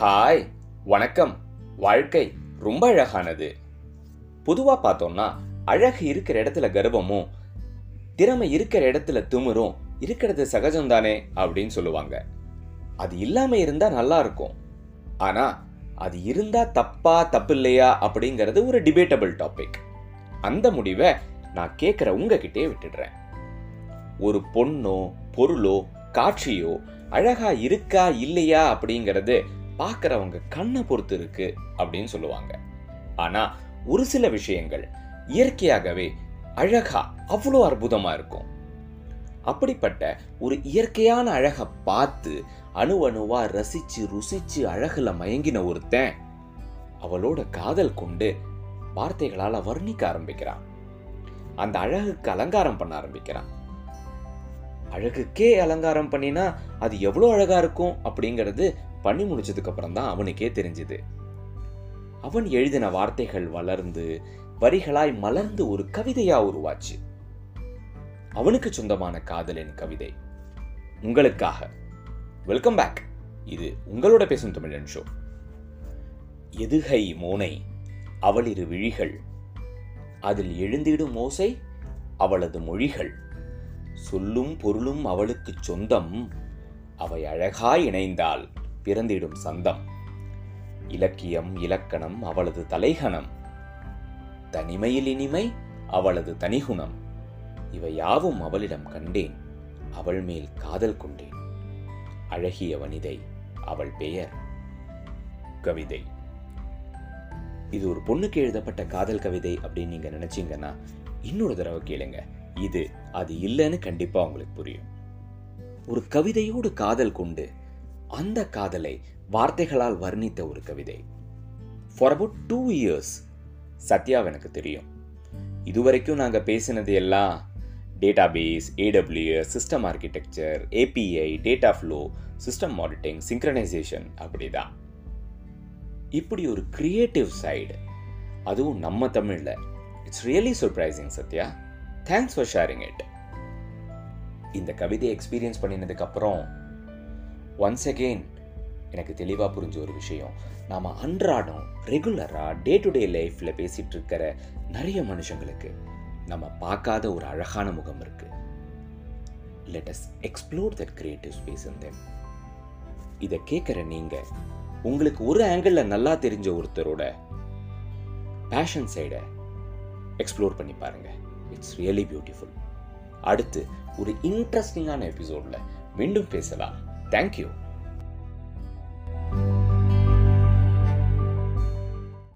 Hi வணக்கம். வாழ்க்கை ரொம்ப அழகானது. பொதுவாக பார்த்தோம்னா அழகு இருக்கிற இடத்துல கர்வமும் திறமை இருக்கிற இடத்துல திமிரும் இருக்கிறது சகஜம்தானே அப்படின்னு சொல்லுவாங்க. அது இல்லாமல் இருந்தால் நல்லா இருக்கும். ஆனால் அது இருந்தால் தப்பா தப்பு இல்லையா அப்படிங்கிறது ஒரு டிபேட்டபிள் டாபிக் அந்த முடிவை நான் கேட்குற உங்ககிட்டே விட்டுடுறேன். ஒரு பொண்ணோ பொருளோ காட்சியோ அழகா இருக்கா இல்லையா அப்படிங்கிறது பார்க்குறவங்க கண்ணை பொறுத்து இருக்கு அப்படின்னு சொல்லுவாங்க. ஆனா ஒரு சில விஷயங்கள் இயற்கையாகவே அழகா அவ்வளோ அற்புதமா இருக்கும். அப்படிப்பட்ட ஒரு இயற்கையான அழகை பார்த்து அணு அணுவா ரசிச்சு ருசிச்சு அழகுல மயங்கின ஒருத்தன் அவளோட காதல் கொண்டு வார்த்தைகளால் வர்ணிக்க ஆரம்பிக்கிறான். அந்த அழகுக்கு அலங்காரம் பண்ண ஆரம்பிக்கிறான். அழகுக்கே அலங்காரம் பண்ணினா அது எவ்வளோ அழகாக இருக்கும் அப்படிங்கிறது பண்ணி முடிச்சதுக்கப்புறம் தான் அவனுக்கே தெரிஞ்சுது. அவன் எழுதின வார்த்தைகள் வளர்ந்து வரிகளாய் மலர்ந்து ஒரு கவிதையா உருவாச்சு. அவனுக்கு சொந்தமான காதலின் கவிதை. உங்களுக்காக. வெல்கம் பேக் இது உங்களோட பேசும் தமிழன் ஷோ எதுகை மோனை அவளிரு விழிகள். அதில் எழுந்திடும் ஓசை அவளது மொழிகள். சொல்லும் பொருளும் அவளுக்குச் சொந்தம். அவை அழகாய் இணைந்தால் பிறந்திடும் சந்தம். இலக்கியம் இலக்கணம் அவளது தலைகணம். தனிமையில் இனிமை அவளது தனிகுணம். இவை யாவும் அவளிடம் கண்டேன் அவள் மேல் காதல் கொண்டேன். அழகிய வனிதை அவள் பெயர். கவிதை. இது ஒரு பொண்ணுக்கு எழுதப்பட்ட காதல் கவிதை அப்படின்னு நீங்க நினைச்சீங்கன்னா இன்னொரு தடவை கேளுங்க. இது அது இல்லைன்னு கண்டிப்பாக உங்களுக்கு புரியும். ஒரு கவிதையோடு காதல் கொண்டு அந்த காதலை வார்த்தைகளால் வர்ணித்த ஒரு கவிதை. ஃபார் அபவுட் டூ இயர்ஸ் சத்யாவை எனக்கு தெரியும். இதுவரைக்கும் நாங்கள் பேசினது எல்லாம் database AWS system architecture API data flow system monitoring synchronisation அப்படிதான். இப்படி ஒரு கிரியேட்டிவ் சைடு அதுவும் நம்ம தமிழில். It's really surprising Sathya. Thanks for sharing it இந்த கவிதையை எக்ஸ்பீரியன்ஸ் பண்ணினதுக்கப்புறம் ஒன்ஸ் அகெயின் எனக்கு தெளிவாக புரிஞ்ச ஒரு விஷயம். நாம் அன்றாடம் ரெகுலராக டே டு டே லைஃப்பில் பேசிகிட்டு இருக்கிற நிறைய மனுஷங்களுக்கு நம்ம பார்க்காத ஒரு அழகான முகம் இருக்குது let us explore that creative space in them இதை கேட்குற நீங்கள் உங்களுக்கு ஒரு ஆங்கிளில் நல்லா தெரிஞ்ச ஒருத்தரோட பேஷன் சைடை எக்ஸ்ப்ளோர் பண்ணி பாருங்கள் இட்ஸ் ரியலி பியூட்டிஃபுல் அடுத்து ஒரு இன்ட்ரெஸ்டிங்கான எபிசோடில் மீண்டும் பேசலாம். தேங்க்யூ